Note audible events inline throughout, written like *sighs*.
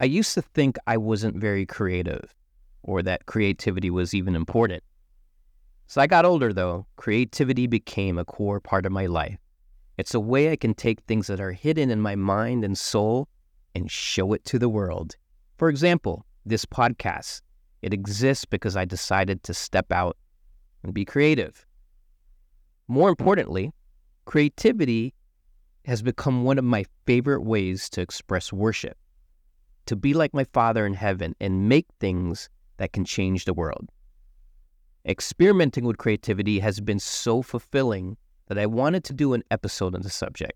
I used to think I wasn't very creative or that creativity was even important. As I got older, though, creativity became a core part of my life. It's a way I can take things that are hidden in my mind and soul and show it to the world. For example, this podcast. It exists because I decided to step out and be creative. More importantly, creativity has become one of my favorite ways to express worship, to be like my Father in heaven and make things that can change the world. Experimenting with creativity has been so fulfilling that I wanted to do an episode on the subject.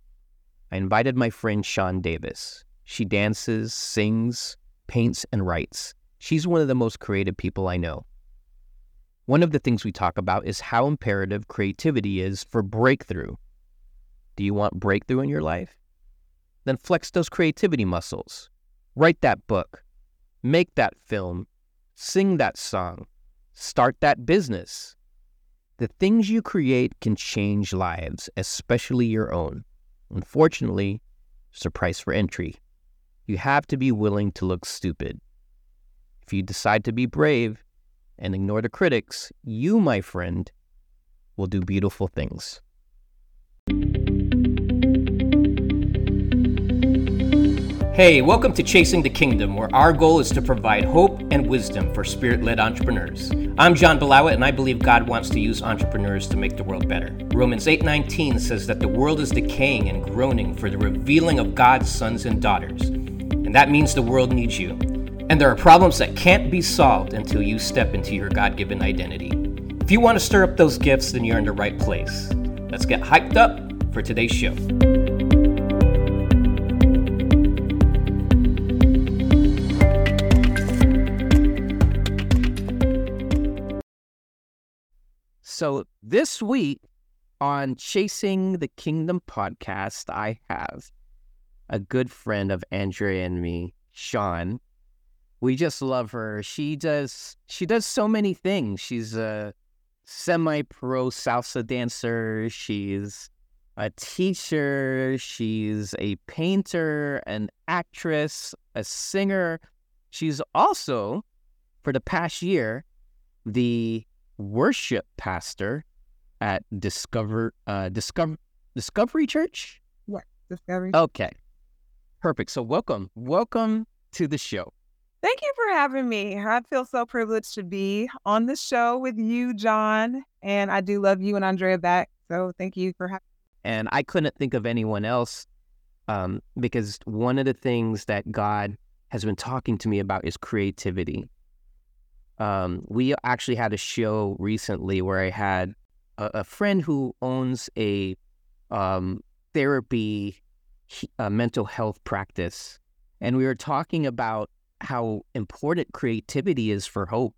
I invited my friend Chan Davis. She dances, sings, paints, and writes. She's one of the most creative people I know. One of the things we talk about is how imperative creativity is for breakthrough. Do you want breakthrough in your life? Then flex those creativity muscles. Write that book. Make that film. Sing that song. Start that business. The things you create can change lives, especially your own. Unfortunately, there's a price for entry. You have to be willing to look stupid. If you decide to be brave, and ignore the critics, you, my friend, will do beautiful things. Hey, welcome to Chasing the Kingdom, where our goal is to provide hope and wisdom for spirit led entrepreneurs. I'm John Balawit, and I believe God wants to use entrepreneurs to make the world better. Romans 8:19 says that the world is decaying and groaning for the revealing of God's sons and daughters. And that means the world needs you. And there are problems that can't be solved until you step into your God given identity. If you want to stir up those gifts, then you're in the right place. Let's get hyped up for today's show. So, this week on Chasing the Kingdom podcast, I have a good friend of Andrea and me, Chan, we just love her. She does she does so many things. She's a semi-pro salsa dancer. She's a teacher. She's a painter, an actress, a singer. She's also, for the past year, the worship pastor at Discover uh, Discover Discovery Church. Yeah, Discovery. Okay, perfect. So welcome, welcome to the show. Thank you for having me. I feel so privileged to be on the show with you, John. And I do love you and Andrea back. So thank you for having me. And I couldn't think of anyone else um, because one of the things that God has been talking to me about is creativity. Um, we actually had a show recently where I had a, a friend who owns a um, therapy, a mental health practice. And we were talking about how important creativity is for hope.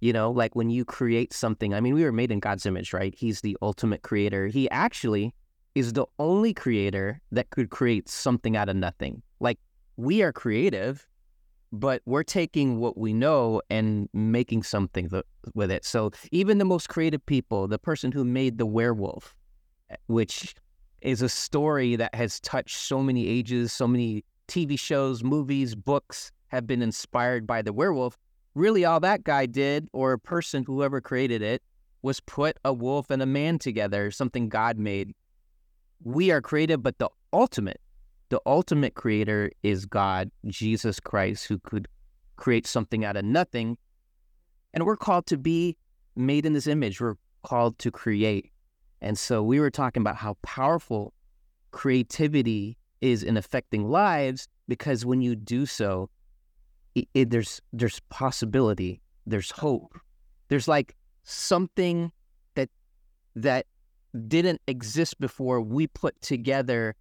You know, like when you create something, I mean, we were made in God's image, right? He's the ultimate creator. He actually is the only creator that could create something out of nothing. Like we are creative, but we're taking what we know and making something th- with it. So even the most creative people, the person who made the werewolf, eh, which is a story that has touched so many ages, so many TV shows, movies, books have been inspired by the werewolf. Really, all that guy did, or a person, whoever created it, was put a wolf and a man together, something God made. We are creative, but the ultimate, the ultimate creator is God, Jesus Christ, who could create something out of nothing. And we're called to be made in this image. We're called to create. And so we were talking about how powerful creativity is in affecting lives because when you do so, it, it, there's there's possibility, there's hope, there's like something that that didn't exist before we put together,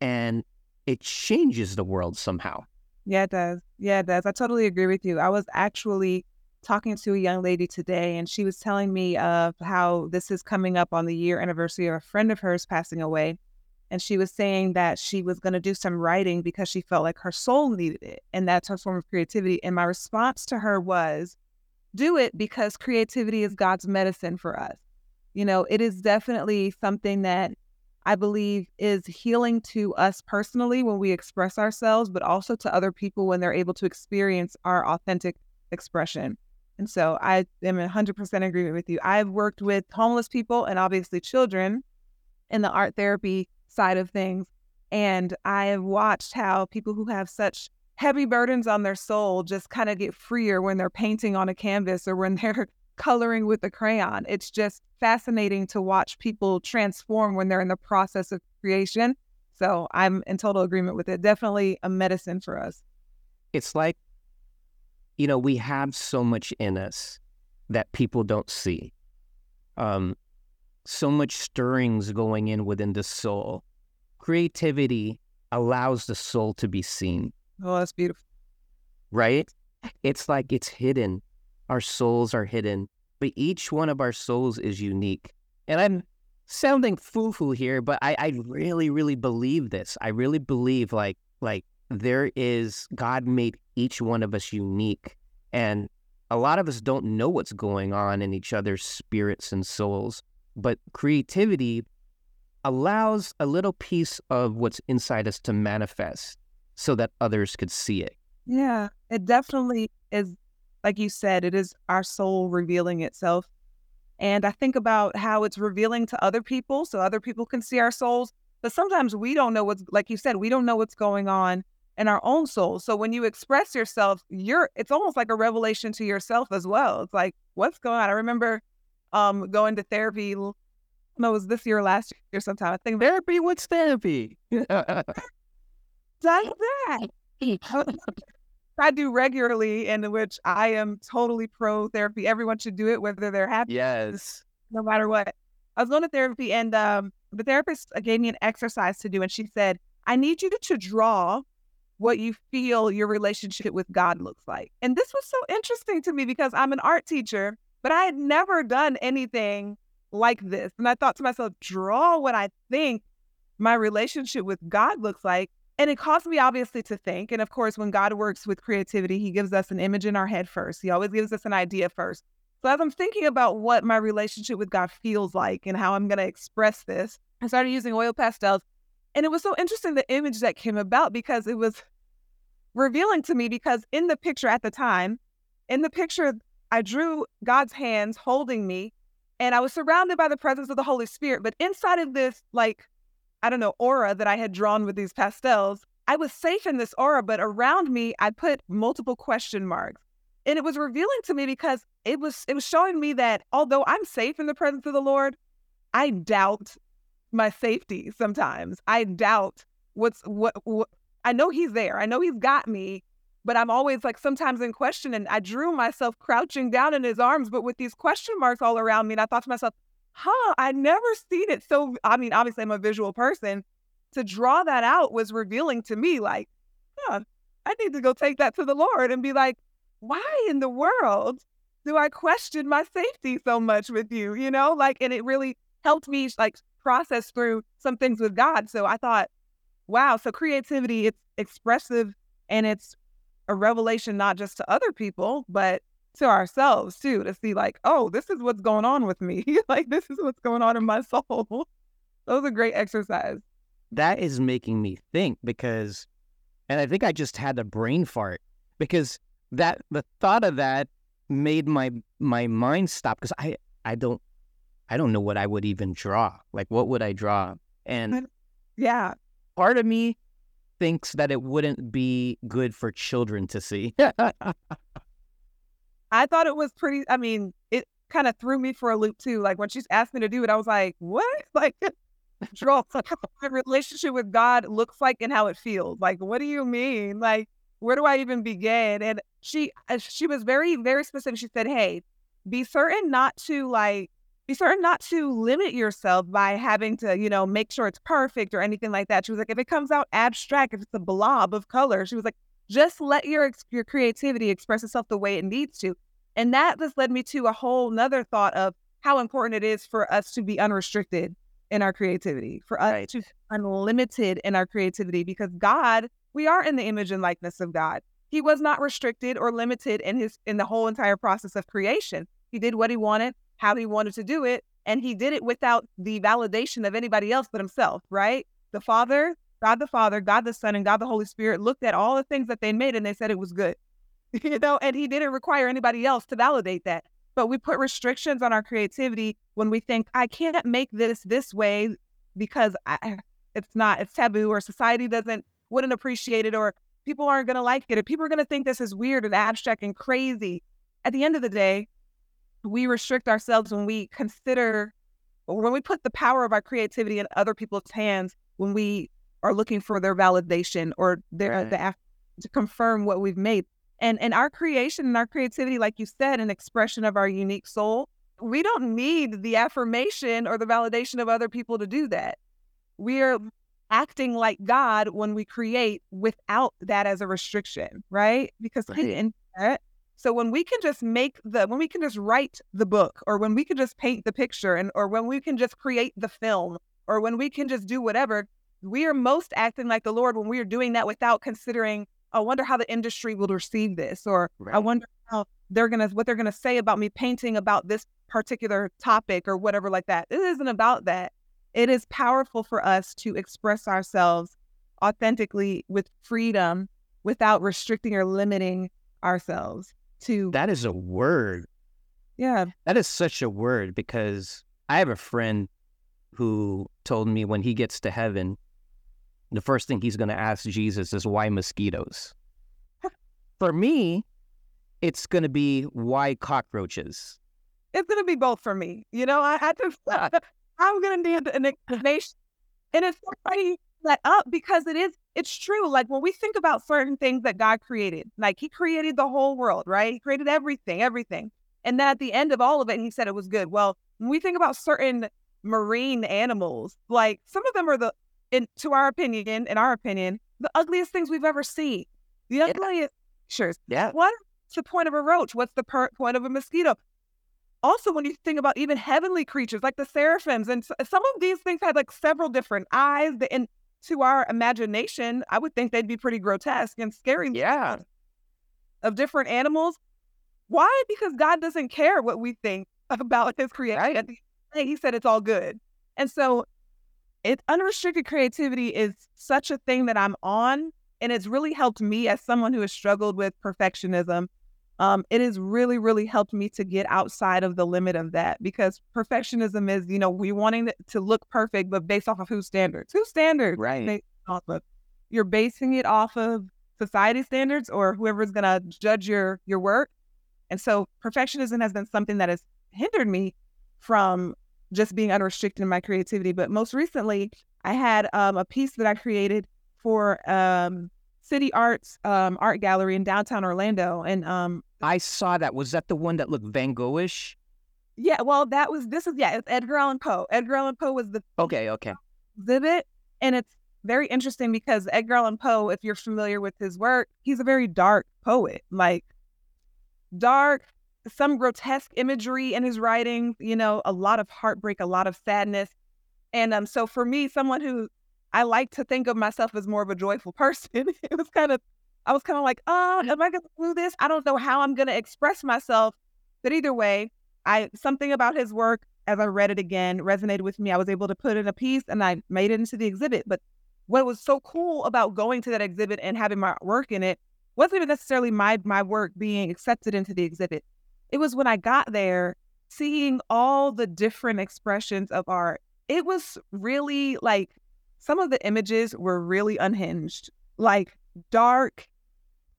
and it changes the world somehow. Yeah, it does. Yeah, it does. I totally agree with you. I was actually talking to a young lady today, and she was telling me of how this is coming up on the year anniversary of a friend of hers passing away and she was saying that she was going to do some writing because she felt like her soul needed it and that's her form of creativity and my response to her was do it because creativity is god's medicine for us you know it is definitely something that I believe is healing to us personally when we express ourselves, but also to other people when they're able to experience our authentic expression. And so I am in 100% agreement with you. I've worked with homeless people and obviously children in the art therapy side of things. And I have watched how people who have such heavy burdens on their soul just kind of get freer when they're painting on a canvas or when *laughs* they're coloring with a crayon. It's just fascinating to watch people transform when they're in the process of creation. So I'm in total agreement with it. Definitely a medicine for us. It's like, you know, we have so much in us that people don't see. Um, so much stirrings going in within the soul. Creativity allows the soul to be seen. Oh, that's beautiful. Right? It's like it's hidden our souls are hidden, but each one of our souls is unique. And I'm sounding foo-foo here, but I, I really, really believe this. I really believe like like there is God made each one of us unique. And a lot of us don't know what's going on in each other's spirits and souls. But creativity allows a little piece of what's inside us to manifest so that others could see it. Yeah, it definitely is like you said, it is our soul revealing itself. And I think about how it's revealing to other people so other people can see our souls. But sometimes we don't know what's, like you said, we don't know what's going on in our own soul. So when you express yourself, you're, it's almost like a revelation to yourself as well. It's like, what's going on? I remember um, going to therapy. No, it was this year or last year sometime. I think therapy, what's therapy? *laughs* *laughs* Does that. *laughs* I do regularly, in which I am totally pro therapy. Everyone should do it, whether they're happy. Yes. No matter what. I was going to therapy, and um, the therapist uh, gave me an exercise to do, and she said, "I need you to draw what you feel your relationship with God looks like." And this was so interesting to me because I'm an art teacher, but I had never done anything like this, and I thought to myself, "Draw what I think my relationship with God looks like." And it caused me obviously to think. And of course, when God works with creativity, he gives us an image in our head first. He always gives us an idea first. So as I'm thinking about what my relationship with God feels like and how I'm going to express this, I started using oil pastels. And it was so interesting the image that came about because it was revealing to me because in the picture at the time, in the picture, I drew God's hands holding me and I was surrounded by the presence of the Holy Spirit. But inside of this, like I don't know, aura that I had drawn with these pastels, I was safe in this aura, but around me, I put multiple question marks. And it was revealing to me because it was it was showing me that although I'm safe in the presence of the Lord, I doubt my safety sometimes. I doubt what's what, what I know he's there. I know he's got me, but I'm always like sometimes in question and I drew myself crouching down in his arms but with these question marks all around me and I thought to myself, huh, I never seen it. So, I mean, obviously, I'm a visual person. To draw that out was revealing to me, like, huh, I need to go take that to the Lord and be like, why in the world do I question my safety so much with you? You know, like, and it really helped me like process through some things with God. So I thought, wow, so creativity, it's expressive and it's a revelation not just to other people, but to ourselves too to see like oh this is what's going on with me. *laughs* Like this is what's going on in my *laughs* soul. That was a great exercise. That is making me think because and i think i just had a brain fart because that the thought of that made my my mind stop because i i don't i don't know what i would even draw. Like what would i draw? And yeah. part of me thinks that it wouldn't be good for children to see *laughs* I thought it was pretty. I mean, it kind of threw me for a loop too. Like when she's asked me to do it, I was like, "What?" *laughs* Like, *laughs* draw *laughs* my relationship with God looks like and how it feels. Like, what do you mean? Like, where do I even begin? And she, uh, she was very, very specific. She said, "Hey, be certain not to like." Be certain not to limit yourself by having to, you know, make sure it's perfect or anything like that. She was like, if it comes out abstract, if it's a blob of color, she was like, just let your your creativity express itself the way it needs to. And that just led me to a whole nother thought of how important it is for us to be unrestricted in our creativity, for us right. to unlimited in our creativity, because God, we are in the image and likeness of God. He was not restricted or limited in his in the whole entire process of creation. He did what he wanted, how he wanted to do it, And he did it without the validation of anybody else but himself, right? The Father, God the Father, God the Son, and God the Holy Spirit looked at all the things that they made and they said it was good. *laughs* you know, and he didn't require anybody else to validate that. But we put restrictions on our creativity when we think, I can't make this this way because I, *sighs* it's not, it's taboo or society doesn't, wouldn't appreciate it or people aren't going to like it or people are going to think this is weird and abstract and crazy. At the end of the day, we restrict ourselves when we consider, when we put the power of our creativity in other people's hands, when we are looking for their validation or their uh, right. the, to confirm what we've made. And and our creation and our creativity, like you said, an expression of our unique soul. We don't need the affirmation or the validation of other people to do that. We are mm-hmm. acting like God when we create without that as a restriction, right? Because right. So when we can just make the when we can just write the book or when we can just paint the picture and or when we can just create the film or when we can just do whatever, we are most acting like the Lord when we are doing that without considering, I wonder how the industry will receive this or right. I wonder how they're gonna what they're gonna say about me painting about this particular topic or whatever like that. It isn't about that. It is powerful for us to express ourselves authentically with freedom without restricting or limiting ourselves to That is a word. Yeah. That is such a word because I have a friend who told me when he gets to heaven, the first thing he's going to ask Jesus is why mosquitoes. for me, it's going to be why cockroaches. It's going to be both for me. You know, I, I just, *laughs* I'm going to need an explanation. And it's funny that up because it is it's true like when we think about certain things that god created like he created the whole world right he created everything everything and then at the end of all of it he said it was good well when we think about certain marine animals like some of them are the in to our opinion in our opinion the ugliest things we've ever seen the ugliest pictures yeah what's the point of a roach what's the per- point of a mosquito also when you think about even heavenly creatures like the seraphims and some of these things had like several different eyes and to our imagination, I would think they'd be pretty grotesque and scary. Yeah. Of different animals. Why? Because God doesn't care what we think *laughs* about his creation. Right. He said it's all good. And so it unrestricted creativity is such a thing that I'm on. And it's really helped me as someone who has struggled with perfectionism um, it has really, really helped me to get outside of the limit of that because perfectionism is, you know, we wanting to look perfect, but based off of whose standards? Whose standards? Right. Off of. You're basing it off of society standards or whoever's going to judge your your work. And so perfectionism has been something that has hindered me from just being unrestricted in my creativity. But most recently, I had um, a piece that I created for um, City Arts um, Art Gallery in downtown Orlando, and um, I saw that. Was that the one that looked Van Goghish? Yeah, well, that was this is yeah, it's Edgar Allan Poe. Edgar Allan Poe was the okay, okay exhibit, and it's very interesting because Edgar Allan Poe, if you're familiar with his work, he's a very dark poet, like dark, some grotesque imagery in his writing. You know, a lot of heartbreak, a lot of sadness, and um, so for me, someone who I like to think of myself as more of a joyful *laughs* person, it was kind of I was kind of like, oh, am I going to do this? I don't know how I'm going to express myself. But either way, I something about his work as I read it again resonated with me. I was able to put in a piece and I made it into the exhibit. But what was so cool about going to that exhibit and having my work in it wasn't even necessarily my my work being accepted into the exhibit. It was when I got there, seeing all the different expressions of art. It was really like some of the images were really unhinged, like dark,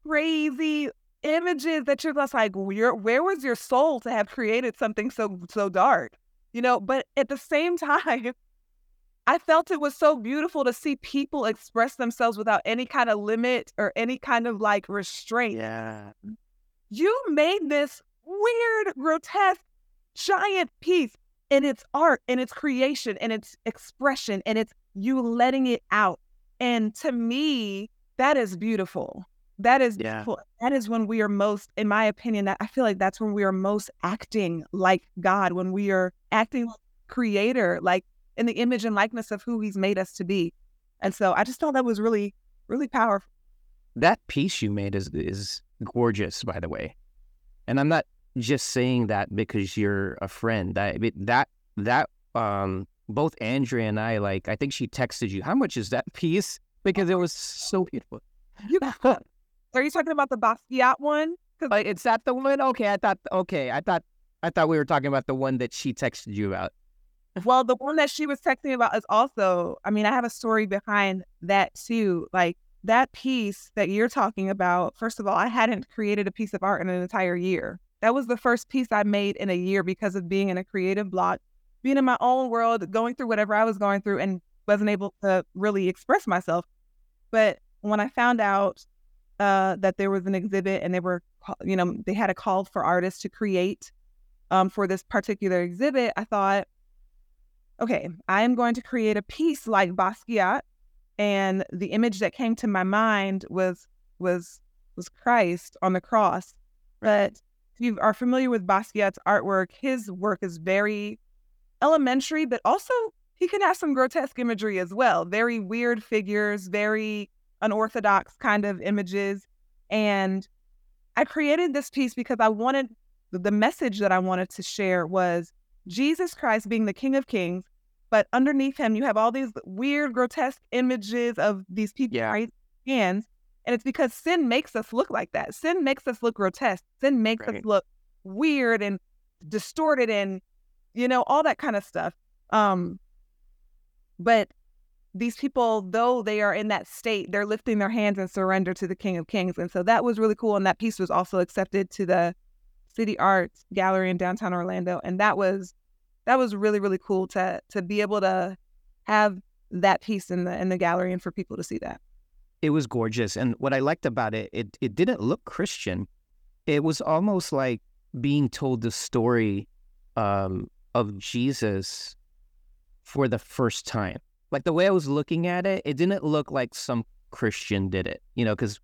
crazy images that you're just like, where, where was your soul to have created something so so dark? You know, but at the same *laughs* time, I felt it was so beautiful to see people express themselves without any kind of limit or any kind of like restraint. Yeah. You made this weird, grotesque, giant piece and it's art and it's creation and it's expression and it's you letting it out. And to me, that is beautiful. That is yeah. beautiful. That is when we are most, in my opinion, that I feel like that's when we are most acting like God, when we are acting like creator, like in the image and likeness of who he's made us to be. And so I just thought that was really, really powerful. That piece you made is is gorgeous, by the way. And I'm not just saying that because you're a friend. That that that um both Andrea and I like I think she texted you, how much is that *laughs* piece? Because it was so beautiful. You, *laughs* are you talking about the Basquiat one? Like, is that the one? Okay, I thought okay, I thought I thought we were talking about the one that she texted you about. Well, the one that she was texting about is also, I mean, I have a story behind that too. Like that piece that you're talking about, first of all, I hadn't created a piece of art in an entire year. That was the first piece I made in a year because of being in a creative block, being in my own world, going through whatever I was going through and wasn't able to really express myself. But when I found out uh, that there was an exhibit and they were, you know, they had a call for artists to create um, for this particular exhibit, I thought, okay, I am going to create a piece like Basquiat. And the image that came to my mind was was was Christ on the cross. But you are familiar with Basquiat's artwork, his work is very elementary, but also he can have some grotesque imagery as well. Very weird figures, very unorthodox kind of images. And I created this piece because I wanted the message that I wanted to share was Jesus Christ being the King of Kings, but underneath him, you have all these weird, grotesque images of these people yeah. right hands. And it's because sin makes us look like that. Sin makes us look grotesque. Sin makes right. us look weird and distorted and, you know, all that kind of stuff. Um, but these people, though they are in that state, they're lifting their hands and surrender to the King of Kings. And so that was really cool. And that piece was also accepted to the City Arts Gallery in downtown Orlando. And that was that was really really cool to to be able to have that piece in the in the gallery and for people to see that. It was gorgeous, and what I liked about it, it it didn't look Christian. It was almost like being told the story um, of Jesus for the first time. Like the way I was looking at it, it didn't look like some Christian did it. You know, because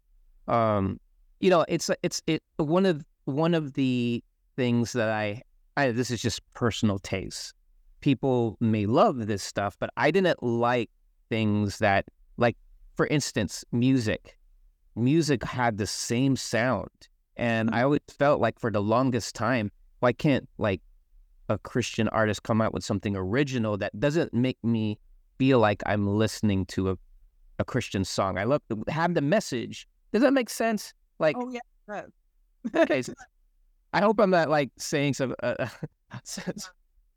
um, you know, it's it's it one of one of the things that I I, this is just personal taste. People may love this stuff, but I didn't like things that, like, for instance, music. Music had the same sound. And I always felt like for the longest time, why can't, like, a Christian artist come out with something original that doesn't make me feel like I'm listening to a, a Christian song? I love to have the message. Does that make sense? Like, oh, yeah. okay, so I hope I'm not like saying some. Uh, *laughs*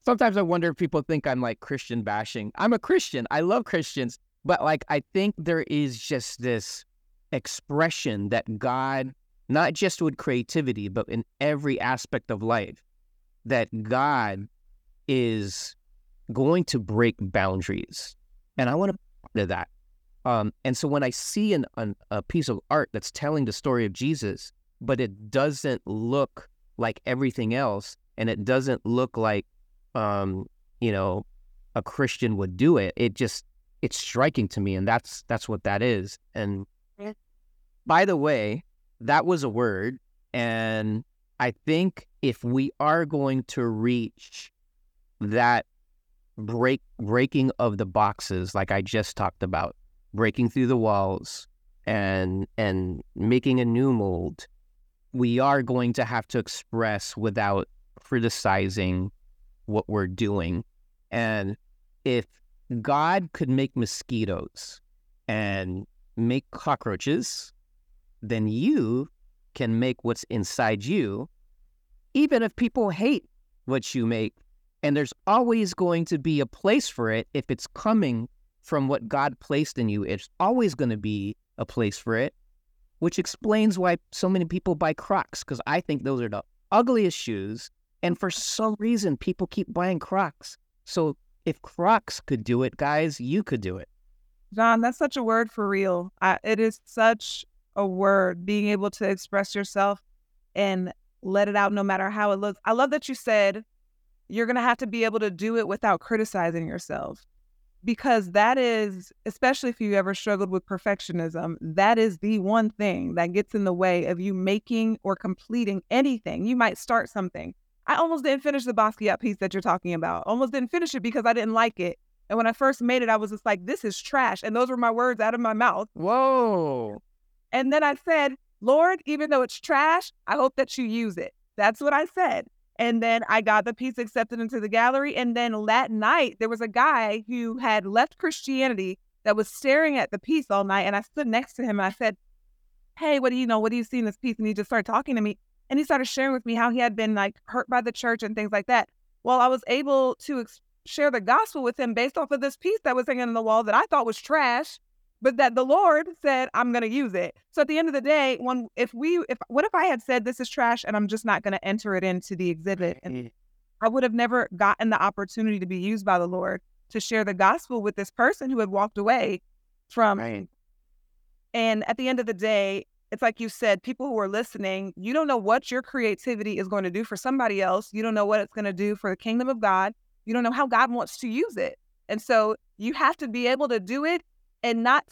sometimes I wonder if people think I'm like Christian bashing. I'm a Christian. I love Christians, but like I think there is just this expression that God, not just with creativity, but in every aspect of life, that God is going to break boundaries, and I want to to that. Um, and so when I see an, an, a piece of art that's telling the story of Jesus, but it doesn't look like everything else, and it doesn't look like, um, you know, a Christian would do it. It just it's striking to me, and that's that's what that is. And yeah. by the way, that was a word, and I think if we are going to reach that break breaking of the boxes, like I just talked about, breaking through the walls and and making a new mold we are going to have to express without criticizing what we're doing. And if God could make mosquitoes and make cockroaches, then you can make what's inside you, even if people hate what you make. And there's always going to be a place for it if it's coming from what God placed in you. It's always going to be a place for it which explains why so many people buy Crocs because I think those are the ugliest shoes. And for some reason, people keep buying Crocs. So if Crocs could do it, guys, you could do it. John, that's such a word for real. I, it is such a word, being able to express yourself and let it out no matter how it looks. I love that you said you're going to have to be able to do it without criticizing yourself because that is, especially if you ever struggled with perfectionism, that is the one thing that gets in the way of you making or completing anything. You might start something. I almost didn't finish the Basquiat piece that you're talking about. Almost didn't finish it because I didn't like it. And when I first made it, I was just like, this is trash. And those were my words out of my mouth. Whoa. And then I said, Lord, even though it's trash, I hope that you use it. That's what I said. And then I got the piece accepted into the gallery. And then that night, there was a guy who had left Christianity that was staring at the piece all night. And I stood next to him and I said, Hey, what do you know? What do you see in this piece? And he just started talking to me. And he started sharing with me how he had been like hurt by the church and things like that. Well, I was able to ex- share the gospel with him based off of this piece that was hanging on the wall that I thought was trash but that the Lord said, I'm going to use it. So at the end of the day, when if we if what if I had said this is trash and I'm just not going to enter it into the exhibit and I would have never gotten the opportunity to be used by the Lord to share the gospel with this person who had walked away from Right. and at the end of the day, it's like you said, people who are listening, you don't know what your creativity is going to do for somebody else. You don't know what it's going to do for the kingdom of God. You don't know how God wants to use it. And so you have to be able to do it and not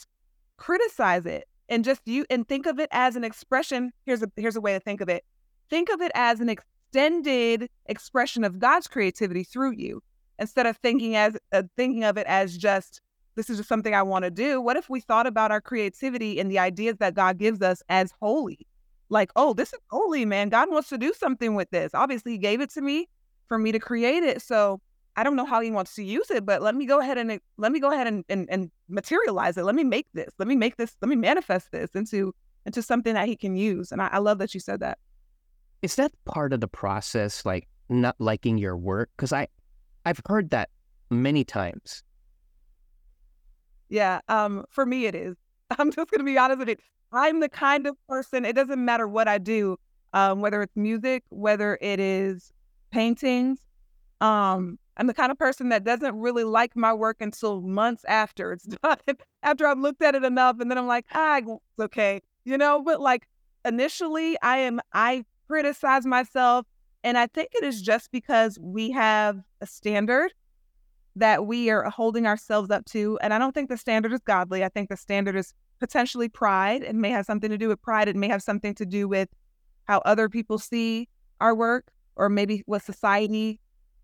criticize it and just you and think of it as an expression. Here's a here's a way to think of it. Think of it as an extended expression of God's creativity through you instead of thinking as uh, thinking of it as just this is just something I want to do. What if we thought about our creativity and the ideas that God gives us as holy? Like, oh, this is holy, man. God wants to do something with this. Obviously, He gave it to me for me to create it. So I don't know how He wants to use it, but let me go ahead and eh, let me go ahead and, and, and materialize it. Let me make this. Let me make this. Let me manifest this into into something that He can use. And I, I love that you said that. Is that part of the process, like not liking your work? Because I, I've heard that many times. Yeah. Um, for me it is. *laughs* I'm just gonna be honest with you. I'm the kind of person, it doesn't matter what I do, um, whether it's music, whether it is paintings. Um, I'm the kind of person that doesn't really like my work until months after it's *laughs* done, after I've looked at it enough, and then I'm like, ah, it's okay, you know. But like initially, I am I criticize myself, and I think it is just because we have a standard that we are holding ourselves up to. And I don't think the standard is godly. I think the standard is potentially pride. It may have something to do with pride. It may have something to do with how other people see our work, or maybe what society,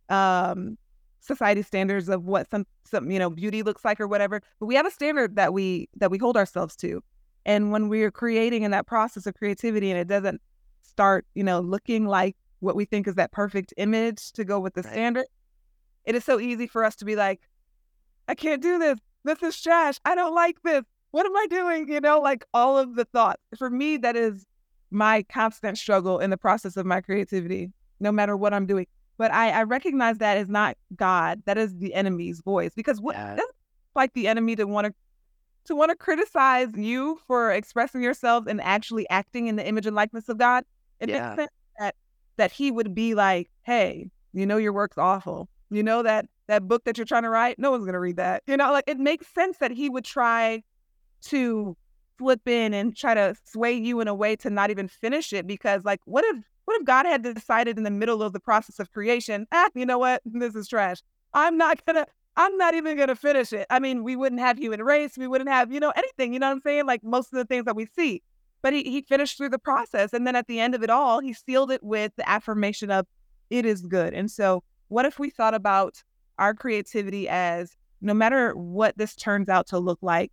um, society standards of what some some you know beauty looks like or whatever. But we have a standard that we that we hold ourselves to. And when we are creating in that process of creativity, and it doesn't start, you know, looking like what we think is that perfect image to go with the Right. standard, it is so easy for us to be like, I can't do this. This is trash. I don't like this. What am I doing? You know, like all of the thoughts. For me, that is my constant struggle in the process of my creativity, no matter what I'm doing. But I, I recognize that is not God. That is the enemy's voice. Because what Yeah. that's like the enemy to want to to want to criticize you for expressing yourself and actually acting in the image and likeness of God. It Yeah. makes sense that that he would be like, hey, you know your work's awful. You know that that book that you're trying to write, no one's gonna read that. You know, like it makes sense that he would try to flip in and try to sway you in a way to not even finish it because like what if what if God had decided in the middle of the process of creation, ah, you know what? This is trash. I'm not gonna I'm not even gonna finish it. I mean, we wouldn't have human race, we wouldn't have, you know, anything, you know what I'm saying? Like most of the things that we see. But he, he finished through the process. And then at the end of it all, he sealed it with the affirmation of it is good. And so what if we thought about our creativity as no matter what this turns out to look like,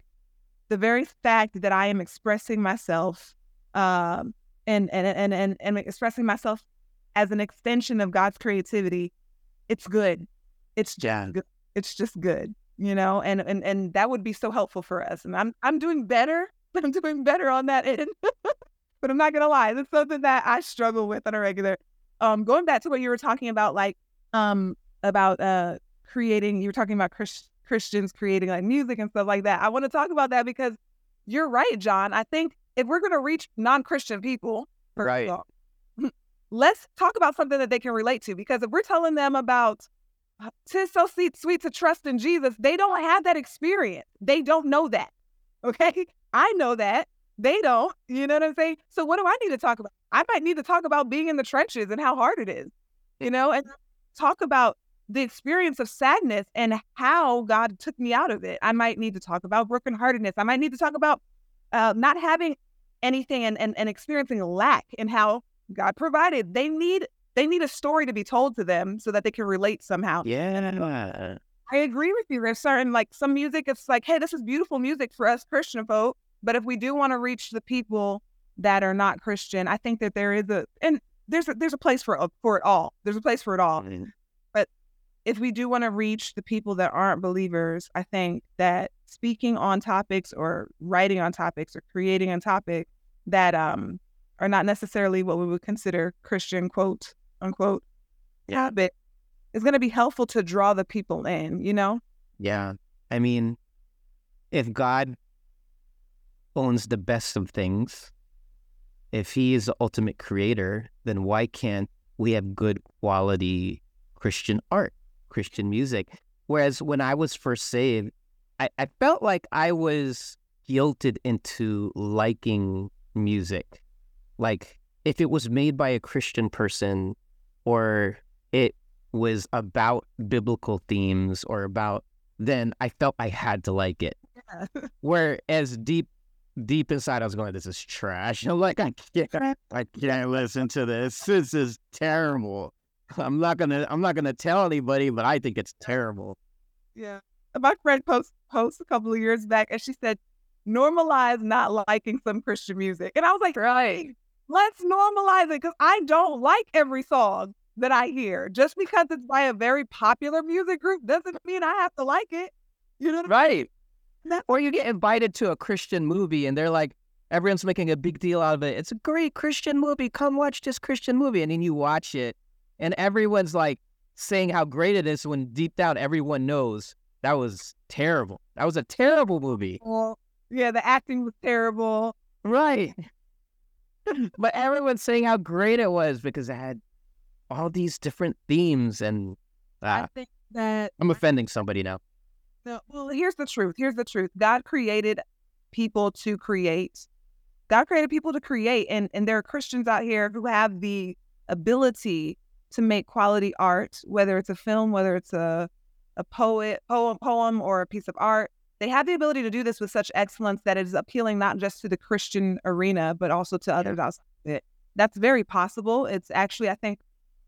the very fact that I am expressing myself um, and, and, and, and, and expressing myself as an extension of God's creativity, it's good. It's just Yeah. good. It's just good, you know, and, and, and that would be so helpful for us. And I'm, I'm doing better. *laughs* I'm doing better on that end, *laughs* but I'm not going to lie. That's something that I struggle with on a regular. Um, going back to what you were talking about, like, um, about, uh, creating, you were talking about Chris, Christians creating like music and stuff like that. I want to talk about that because you're right, John. I think if we're going to reach non-Christian people, Right. all, *laughs* let's talk about something that they can relate to. Because if we're telling them about uh, tis so sweet, sweet to trust in Jesus, they don't have that experience. They don't know that. *laughs* Okay, I know that they don't. You know what I'm saying? So what do I need to talk about? I might need to talk about being in the trenches and how hard it is. You know, and talk about the experience of sadness and how God took me out of it. I might need to talk about brokenheartedness. I might need to talk about uh, not having anything and, and, and experiencing lack and how God provided. They need they need a story to be told to them so that they can relate somehow. Yeah. I agree with you. There's certain like some music, it's like, hey, this is beautiful music for us Christian folk. But if we do want to reach the people that are not Christian, I think that there is a and there's a, there's a place for for it all. There's a place for it all. Mm-hmm. But if we do want to reach the people that aren't believers, I think that speaking on topics or writing on topics or creating a topic that um are not necessarily what we would consider Christian quote unquote yeah. habit is going to be helpful to draw the people in, you know? Yeah. I mean, if God owns the best of things, if he is the ultimate creator, then why can't we have good quality Christian art, Christian music? Whereas when I was first saved, I, I felt like I was guilted into liking music. Like if it was made by a Christian person or it was about biblical themes or about then I felt I had to like it. Yeah. *laughs* Whereas deep deep inside I was going, This is trash. I'm like, I can't I can't listen to this. This is terrible. I'm not gonna I'm not gonna tell anybody, but I think it's terrible. Yeah. My friend post post a couple of years back and she said, normalize not liking some Christian music. And I was like, right, let's normalize it because I don't like every song that I hear. Just because it's by a very popular music group doesn't mean I have to like it. You know, right? Or you get invited to a Christian movie and they're like, everyone's making a big deal out of it. It's a great Christian movie. Come watch this Christian movie. And then you watch it and everyone's like saying how great it is when deep down everyone knows that was terrible. That was a terrible movie. Well, yeah, the acting was terrible. Right. *laughs* but everyone's saying how great it was because it had all these different themes and I ah. think that I'm offending somebody now. No, well, here's the truth. Here's the truth. God created people to create. God created people to create, and and there are Christians out here who have the ability to make quality art, whether it's a film, whether it's a a poet, poem, poem, or a piece of art. They have the ability to do this with such excellence that it is appealing not just to the Christian arena, but also to others outside it. That's very possible. It's actually, I think,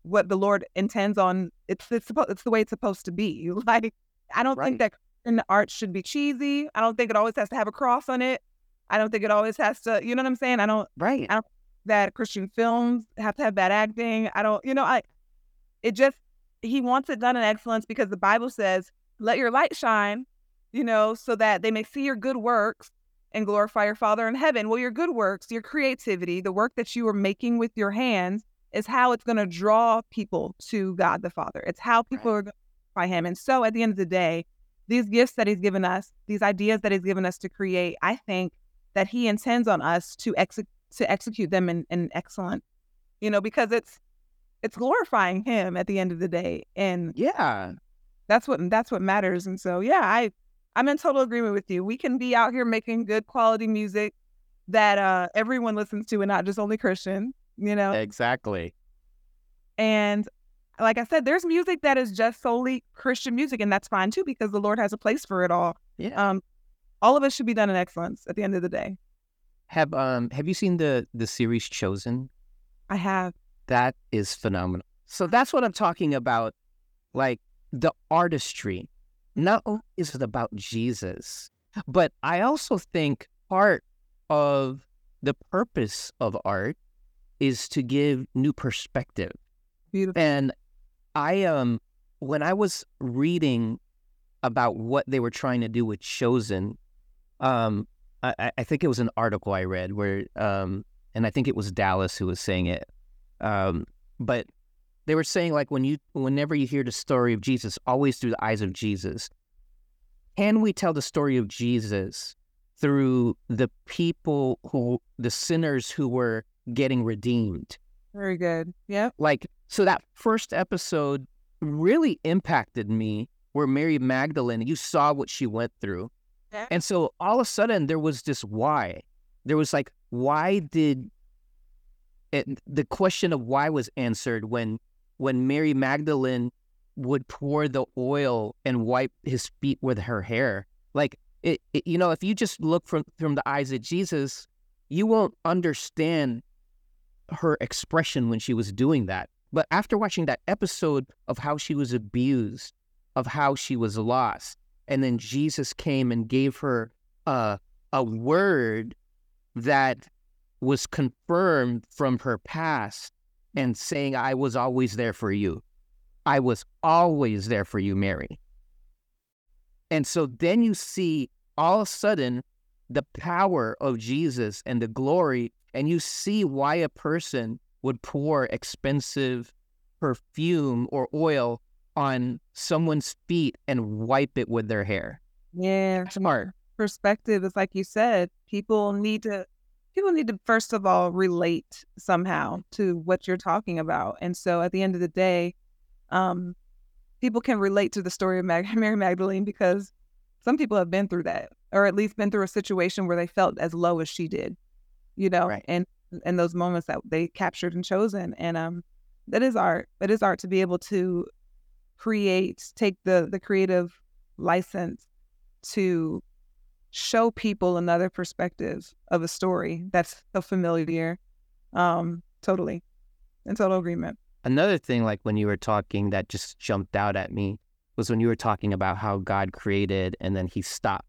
what the Lord intends on. It's it's supposed it's the way it's supposed to be. *laughs* Like I don't Right. think that Christian art should be cheesy. I don't think it always has to have a cross on it. I don't think it always has to. You know what I'm saying? I don't Right. I- don't that Christian films have to have bad acting. I don't. You know, I. It just he wants it done in excellence because the Bible says, "Let your light shine," you know, so that they may see your good works and glorify your Father in heaven. Well, your good works, your creativity, the work that you are making with your hands is how it's going to draw people to God the Father. It's how people are going to by Him. And so, at the end of the day, these gifts that He's given us, these ideas that He's given us to create, I think that He intends on us to execute to execute them in, in excellent, you know, because it's it's glorifying Him at the end of the day, and Yeah. that's what that's what matters. And so, yeah, I I'm in total agreement with you. We can be out here making good quality music that uh, everyone listens to, and not just only Christian. You know, Exactly. and like I said, there's music that is just solely Christian music, and that's fine too because the Lord has a place for it all. Yeah. Um, all of it should be done in excellence at the end of the day. Have um have you seen the the series Chosen? I have. That is phenomenal. So that's what I'm talking about. Like the artistry. Not only is it about Jesus, but I also think part of the purpose of art is to give new perspective. Beautiful. And I um when I was reading about what they were trying to do with Chosen, um, I, I- think it was an article I read where um and I think it was Dallas who was saying it. Um, but they were saying like when you whenever you hear the story of Jesus, always through the eyes of Jesus. Can we tell the story of Jesus through the people who the sinners who were getting redeemed? Very good. Yeah. like so that first episode really impacted me where mary magdalene you saw what she went through Yeah. and so all of a sudden there was this why there was like why did it, the question of why was answered when when mary magdalene would pour the oil and wipe his feet with her hair like it, it you know if you just look from from the eyes of jesus you won't understand her expression when she was doing that. But after watching that episode of how she was abused, of how she was lost, and then Jesus came and gave her a, a word that was confirmed from her past and saying, I was always there for you. I was always there for you, Mary. And so then you see all of a sudden the power of Jesus and the glory, and you see why a person would pour expensive perfume or oil on someone's feet and wipe it with their hair. Yeah. Smart. Perspective is like you said, people need to people need to first of all relate somehow to what you're talking about. And so at the end of the day, um, people can relate to the story of Mag- *laughs* Mary Magdalene because some people have been through that, or at least been through a situation where they felt as low as she did, you know, Right. and and those moments that they captured and chosen. And um, that is art. It is art to be able to create, take the the creative license to show people another perspective of a story that's so familiar. Um, totally, in total agreement. Another thing, like when you were talking, that just jumped out at me was when you were talking about how God created and then he stopped.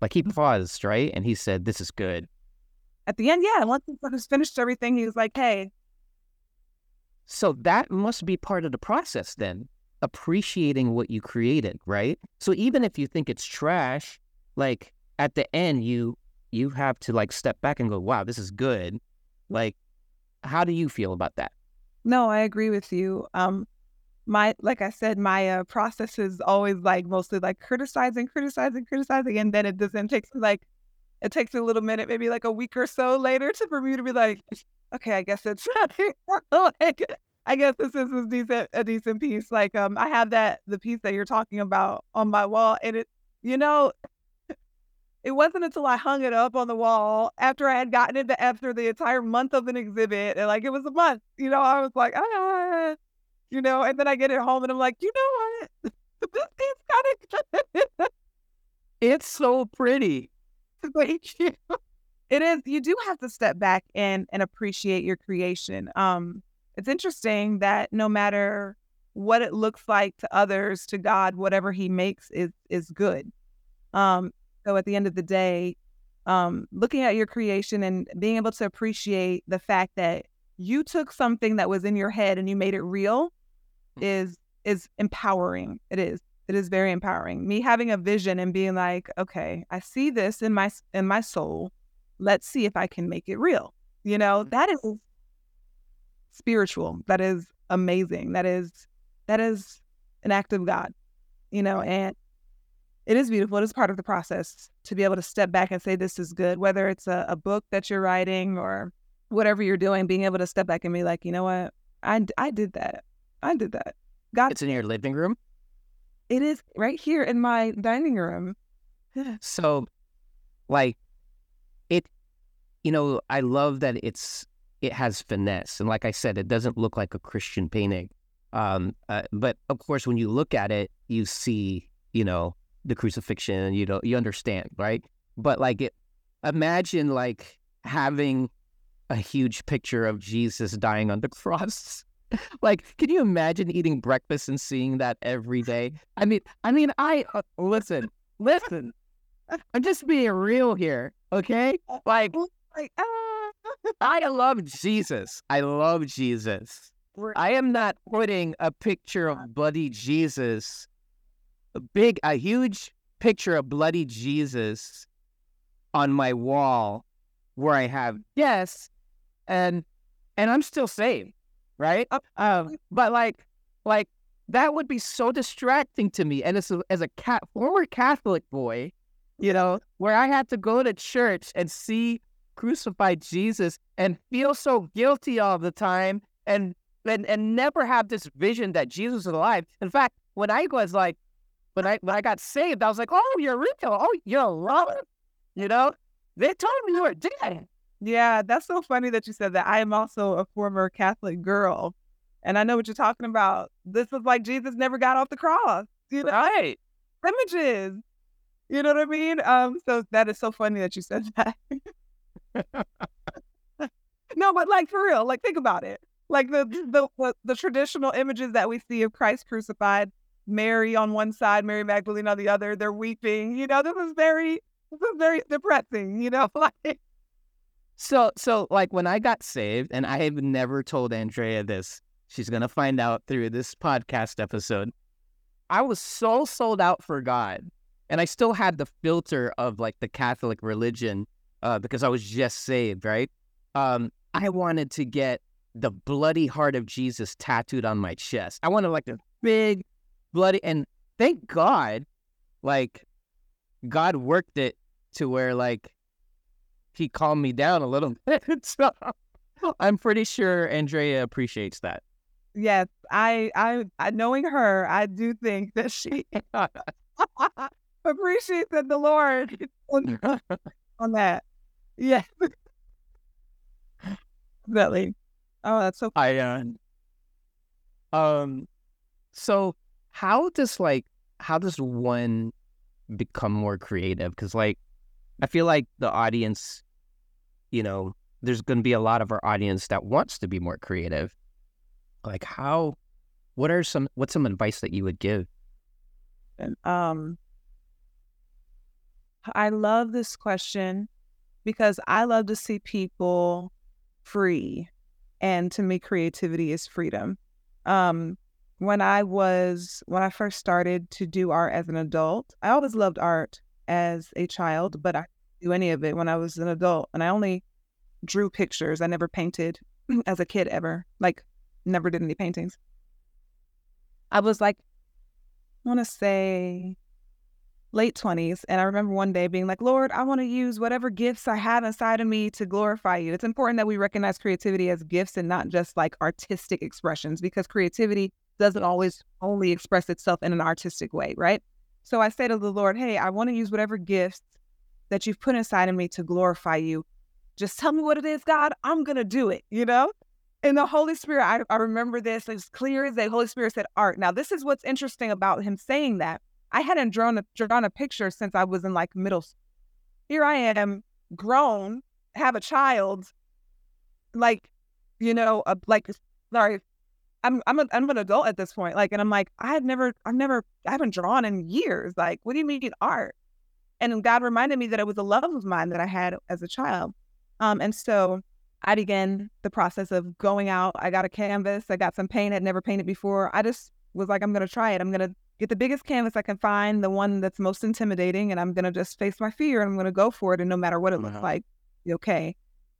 Like he paused, right? And he said, This is good. At the end, yeah, once he was finished everything, he was like, "Hey, So that must be part of the process then, appreciating what you created, right? So even if you think it's trash, like at the end you you have to like step back and go, "Wow, this is good." Like how do you feel about that? No, I agree with you. Um, my like I said, my uh, process is always like mostly like criticizing, criticizing, criticizing, and then it doesn't takes like it takes a little minute, maybe like a week or so later, to for me to be like, okay, I guess it's like, *laughs* I guess this is a decent a decent piece. Like um, I have that the piece that you're talking about on my wall, and it, you know, it wasn't until I hung it up on the wall after I had gotten into after the entire month of an exhibit, and like it was a month, you know, I was like, ah, you know, and then I get it home and I'm like, you know what, this piece kind of It's so pretty. *laughs* Thank you. It is. You do have to step back and and appreciate your creation. Um, it's interesting that no matter what it looks like to others, to God, whatever He makes is is good. Um, so at the end of the day, um, looking at your creation and being able to appreciate the fact that you took something that was in your head and you made it real Mm. is is empowering. It is. It is very empowering. Me having a vision and being like, okay, I see this in my in my soul. Let's see if I can make it real. You know, mm. that is spiritual. That is amazing. That is that is an act of God. You know, and it is beautiful. It is part of the process to be able to step back and say this is good, whether it's a, a book that you're writing or whatever you're doing, being able to step back and be like, you know what, I I did that. I did that. God It's in your living room. it is right here in my dining room. *sighs* So, like, it, you know, I love that it's it has finesse, and like I said, it doesn't look like a Christian painting. Um, uh, but of course, when you look at it, you see, you know, the crucifixion. You know, you understand, right? But like, it, imagine like having a huge picture of Jesus dying on the *laughs* cross. *laughs* like, can you imagine eating breakfast and seeing that every day? I mean, I mean, I uh, listen, listen. I'm just being real here, okay? Like, Like, ah. I love Jesus. I love Jesus. I am not putting a picture of bloody Jesus, a big, a huge picture of bloody Jesus on my wall where I have yes, and and I'm still saved, right? Um, but like, like that would be so distracting to me. And as a, as a cat, former Catholic boy, you know, where I had to go to church and see crucified Jesus and feel so guilty all the time and and and never have this vision that Jesus is alive. In fact, when I was like when I when I got saved, I was like, Oh, you're real. Oh, you're alive. You know? They told me you were dead. Yeah, that's so funny that you said that. I am also a former Catholic girl, and I know what you're talking about. This was like Jesus never got off the cross. You know, Right. images. You know what I mean? Um, so that is so funny that you said *laughs* that. no, but like for real, like think about it. Like the the the, the traditional images that we see of Christ crucified, Mary on one side, Mary Magdalene on the other, they're weeping. You know, this is very this is very depressing. You know, *laughs* like So, so like when I got saved, and I have never told Andrea this, she's gonna find out through this podcast episode. I was so sold out for God, and I still had the filter of like the Catholic religion uh, because I was just saved, right? Um, I wanted to get the bloody heart of Jesus tattooed on my chest. I wanted like a big bloody, and thank God, like God worked it to where like he calmed me down a little *laughs* bit. so I'm pretty sure Andrea appreciates that. Yes, I, I, I, knowing her, I do think that she *laughs* appreciates that the Lord on, *laughs* on that. Yeah, definitely. Oh, that's so. I uh, um, so how does like how does one become more creative? Because like I feel like the audience, you know, there's going to be a lot of our audience that wants to be more creative. Like how, what are some, what's some advice that you would give? Um, I love this question because I love to see people free. And to me, creativity is freedom. Um, when I was, when I first started to do art as an adult, I always loved art as a child, but I do any of it when I was an adult. And I only drew pictures. I never painted *clears throat* as a kid ever. Like never did any paintings. I was like, I want to say late 20s. And I remember one day being like, Lord, I want to use whatever gifts I have inside of me to glorify you. It's important that we recognize creativity as gifts and not just like artistic expressions because creativity doesn't always only express itself in an artistic way, right? So I say to the Lord, hey, I want to use whatever gifts that you've put inside of me to glorify you. Just tell me what it is, God. I'm going to do it, you know? And the Holy Spirit, I, I remember this as clear as the Holy Spirit said art. Now, this is what's interesting about him saying that. I hadn't drawn a, drawn a picture since I was in like middle school. Here I am, grown, have a child, like, you know, a, like, sorry, I'm I'm a, I'm an adult at this point. Like, and I'm like, I have never, I've never, I haven't drawn in years. Like, what do you mean art? And God reminded me that it was a love of mine that I had as a child. Um, and so I began the process of going out. I got a canvas, I got some paint, I'd never painted before. I just was like, I'm gonna try it. I'm gonna get the biggest canvas I can find, the one that's most intimidating, and I'm gonna just face my fear and I'm gonna go for it. And no matter what it looks like, okay.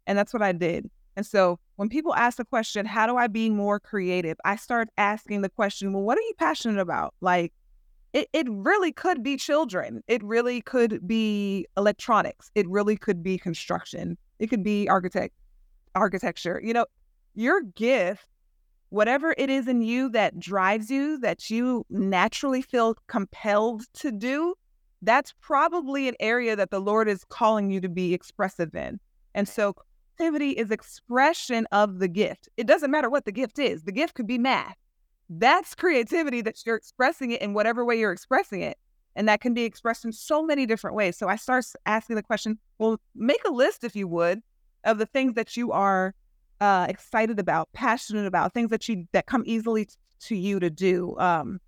And that's what I did. And so when people ask the question, how do I be more creative? I start asking the question, well, what are you passionate about? Like, it, it really could be children. It really could be electronics. It really could be construction. It could be architect architecture. You know, your gift, whatever it is in you that drives you, that you naturally feel compelled to do, that's probably an area that the Lord is calling you to be expressive in. And so creativity is expression of the gift. It doesn't matter what the gift is. The gift could be math. That's creativity that you're expressing it in whatever way you're expressing it. And that can be expressed in so many different ways. So I start asking the question, well, make a list if you would of the things that you are uh, excited about, passionate about, things that you that come easily to you to do, um,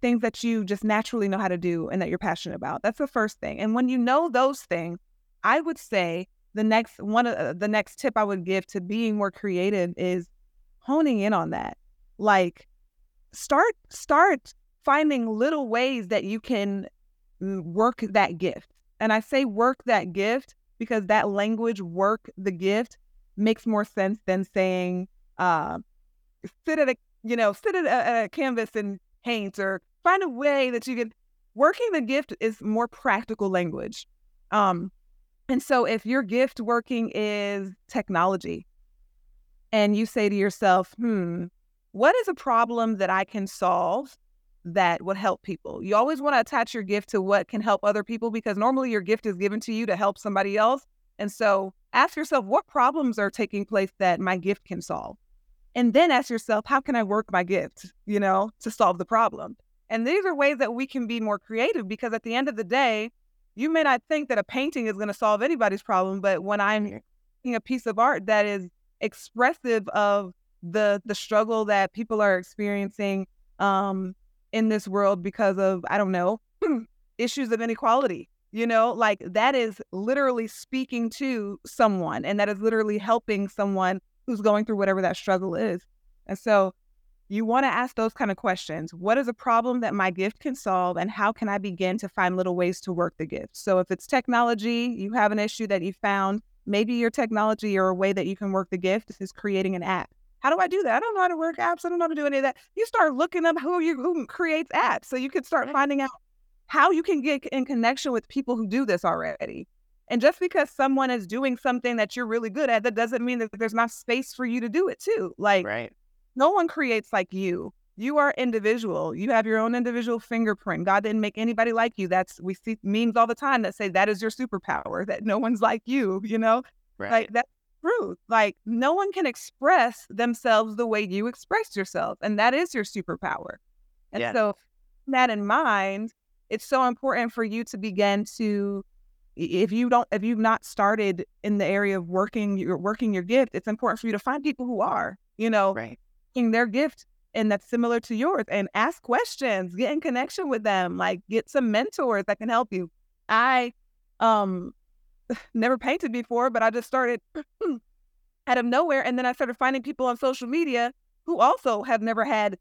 things that you just naturally know how to do and that you're passionate about. That's the first thing. And when you know those things, I would say the next one of uh, the next tip I would give to being more creative is honing in on that. Like start start finding little ways that you can mm, work that gift. And I say work that gift because that language work the gift makes more sense than saying uh, sit at a you know sit at a, a canvas and paint or find a way that you can working the gift is more practical language. Um, and so if your gift working is technology and you say to yourself, hmm, what is a problem that I can solve that would help people? You always want to attach your gift to what can help other people because normally your gift is given to you to help somebody else. And so ask yourself, what problems are taking place that my gift can solve? And then ask yourself, how can I work my gift, you know, to solve the problem? And these are ways that we can be more creative because at the end of the day, you may not think that a painting is going to solve anybody's problem, but when I'm making a piece of art that is expressive of the the struggle that people are experiencing um, in this world because of I don't know *clears throat* issues of inequality, You know, like that is literally speaking to someone and that is literally helping someone who's going through whatever that struggle is. And so you want to ask those kind of questions. What is a problem that my gift can solve, and how can I begin to find little ways to work the gift? So, if it's technology, you have an issue that you found, maybe your technology or a way that you can work the gift is creating an app. How do I do that? I don't know how to work apps. I don't know how to do any of that. You start looking up who you who creates apps, so you can start finding out how you can get in connection with people who do this already. And just because someone is doing something that you're really good at, that doesn't mean that there's not space for you to do it too. Like, right no one creates like you. You are individual. You have your own individual fingerprint. God didn't make anybody like you. That's we see memes all the time that say that is your superpower, that no one's like you, you know? Right. Like that's truth. Like no one can express themselves the way you express yourself. And that is your superpower. And Yeah. so that in mind, it's so important for you to begin to if you don't if you've not started in the area of working your working your gift, it's important for you to find people who are, you know, Right. In their gift and that's similar to yours and ask questions get in connection with them like get some mentors that can help you. I um *sighs* never painted before but i just started *clears throat* out of nowhere and then i started finding people on social media who also have never had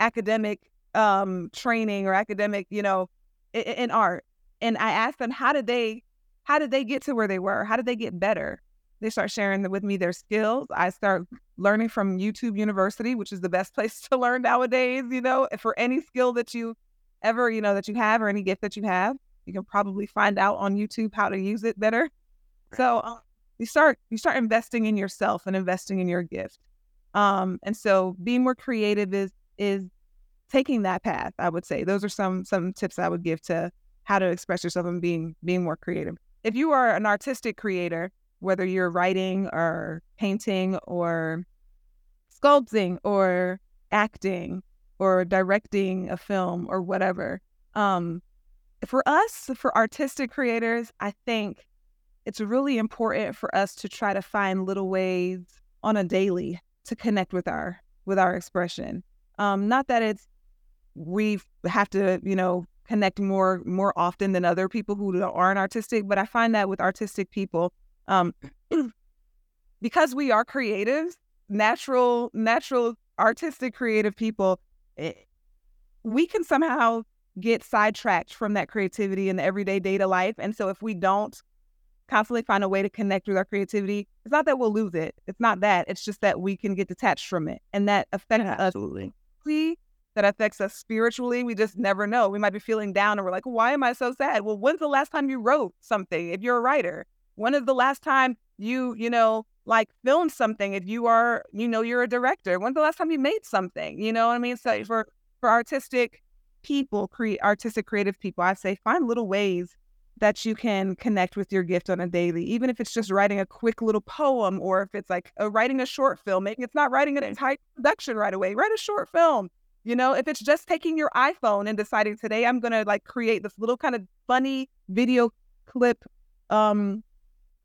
academic um training or academic you know in, in art and i asked them how did they how did they get to where they were? How did they get better? They start sharing with me their skills. I start learning from YouTube University, which is the best *laughs* place to learn nowadays, you know, for any skill that you ever, you know, that you have or any gift that you have, you can probably find out on YouTube how to use it better. So uh, you start you start investing in yourself and investing in your gift. Um, and so being more creative is is taking that path, I would say. Those are some some tips I would give to how to express yourself and being being more creative. If you are an artistic creator, whether you're writing or painting or sculpting or acting or directing a film or whatever. Um, for us, for artistic creators, I think it's really important for us to try to find little ways on a daily to connect with our with our expression. Um, not that it's we have to, you know, connect more more often than other people who aren't artistic, but I find that with artistic people, um, *clears throat* because we are creatives, natural, natural, artistic, creative people, eh, we can somehow get sidetracked from that creativity in the everyday data life. And so if we don't constantly find a way to connect with our creativity, it's not that we'll lose it. It's not that. It's just that we can get detached from it. And that affects us Absolutely. that affects us spiritually. We just never know. We might be feeling down and we're like, why am I so sad? Well, when's the last time you wrote something if you're a writer? When is the last time you, you know, like filmed something if you are, you know, you're a director? When's the last time you made something? You know what I mean? So for for artistic people, create artistic creative people, I say find little ways that you can connect with your gift on a daily, even if it's just writing a quick little poem or if it's like uh writing a short film. Maybe it's not writing an entire production right away. Write a short film. You know, if it's just taking your iPhone and deciding today I'm gonna like create this little kind of funny video clip um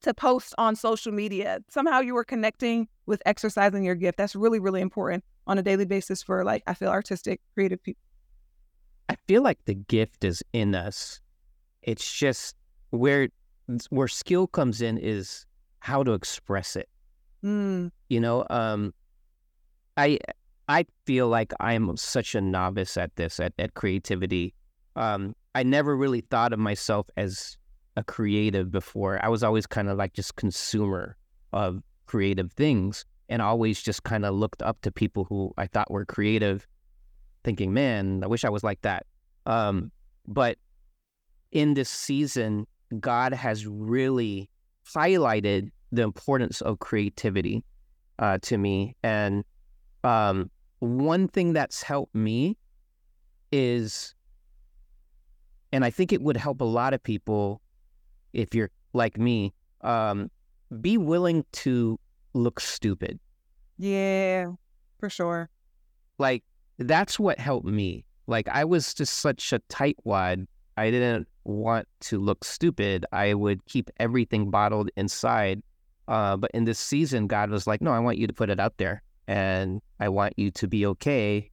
to post on social media. Somehow you are connecting with exercising your gift. That's really, really important on a daily basis for like I feel artistic, creative people. I feel like the gift is in us. It's just where where skill comes in is how to express it. Mm, You know, um, I I feel like I'm such a novice at this at, at creativity. Um, I never really thought of myself as a creative before. I was always kind of like just consumer of creative things, and always just kind of looked up to people who I thought were creative, thinking, "Man, I wish I was like that." Um, but in this season, God has really highlighted the importance of creativity uh, to me. And um, one thing that's helped me is, and I think it would help a lot of people if you're like me, um, be willing to look stupid. yeah, for sure. Like, that's what helped me. Like, I was just such a tightwad. I didn't want to look stupid. I would keep everything bottled inside. Uh, but in this season, God was like, no, I want you to put it out there. And I want you to be okay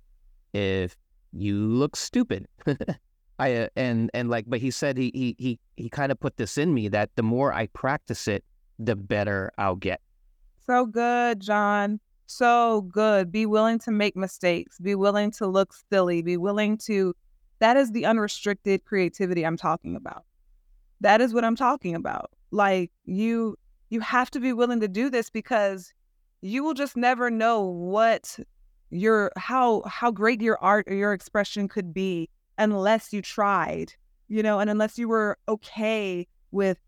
if you look stupid. *laughs* I uh, and and like, but he said he he he he kind of put this in me that the more I practice it, the better I'll get. So good, John. So good. Be willing to make mistakes. Be willing to look silly. Be willing to. That is the unrestricted creativity I'm talking about. That is what I'm talking about. Like you, you have to be willing to do this because you will just never know what your how how great your art or your expression could be unless you tried, you know, and unless you were okay with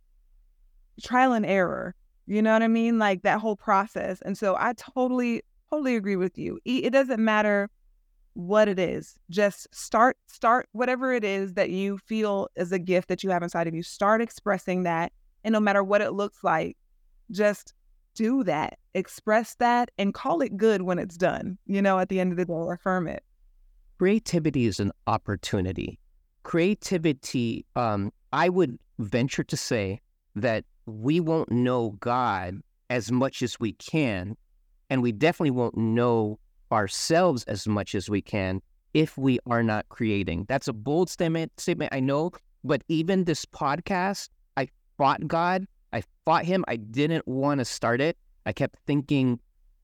trial and error. You know what I mean? Like that whole process. And so I totally, totally agree with you. It doesn't matter what it is. Just start, start whatever it is that you feel is a gift that you have inside of you. Start expressing that. And no matter what it looks like, just do that, express that, and call it good when it's done. You know, at the end of the day, affirm it. Creativity is an opportunity. Creativity, um, I would venture to say that we won't know God as much as we can, and we definitely won't know ourselves as much as we can if we are not creating. That's a bold statement, statement I know, but even this podcast, I fought God I fought him. I didn't want to start it. I kept thinking,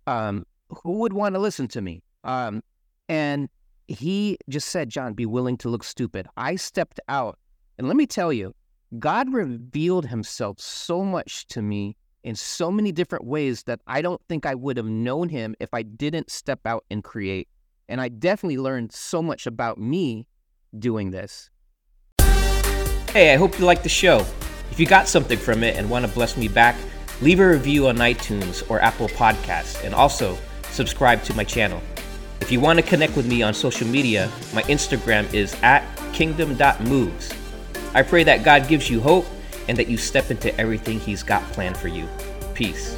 um, who would want to listen to me? Um, and he just said, John, be willing to look stupid. I stepped out. And let me tell you, God revealed himself so much to me in so many different ways that I don't think I would have known him if I didn't step out and create. And I definitely learned so much about me doing this. Hey, I hope you liked the show. If you got something from it and want to bless me back, leave a review on iTunes or Apple Podcasts, and also subscribe to my channel. If you want to connect with me on social media, my Instagram is at kingdom.moves. I pray that God gives you hope and that you step into everything He's got planned for you. Peace.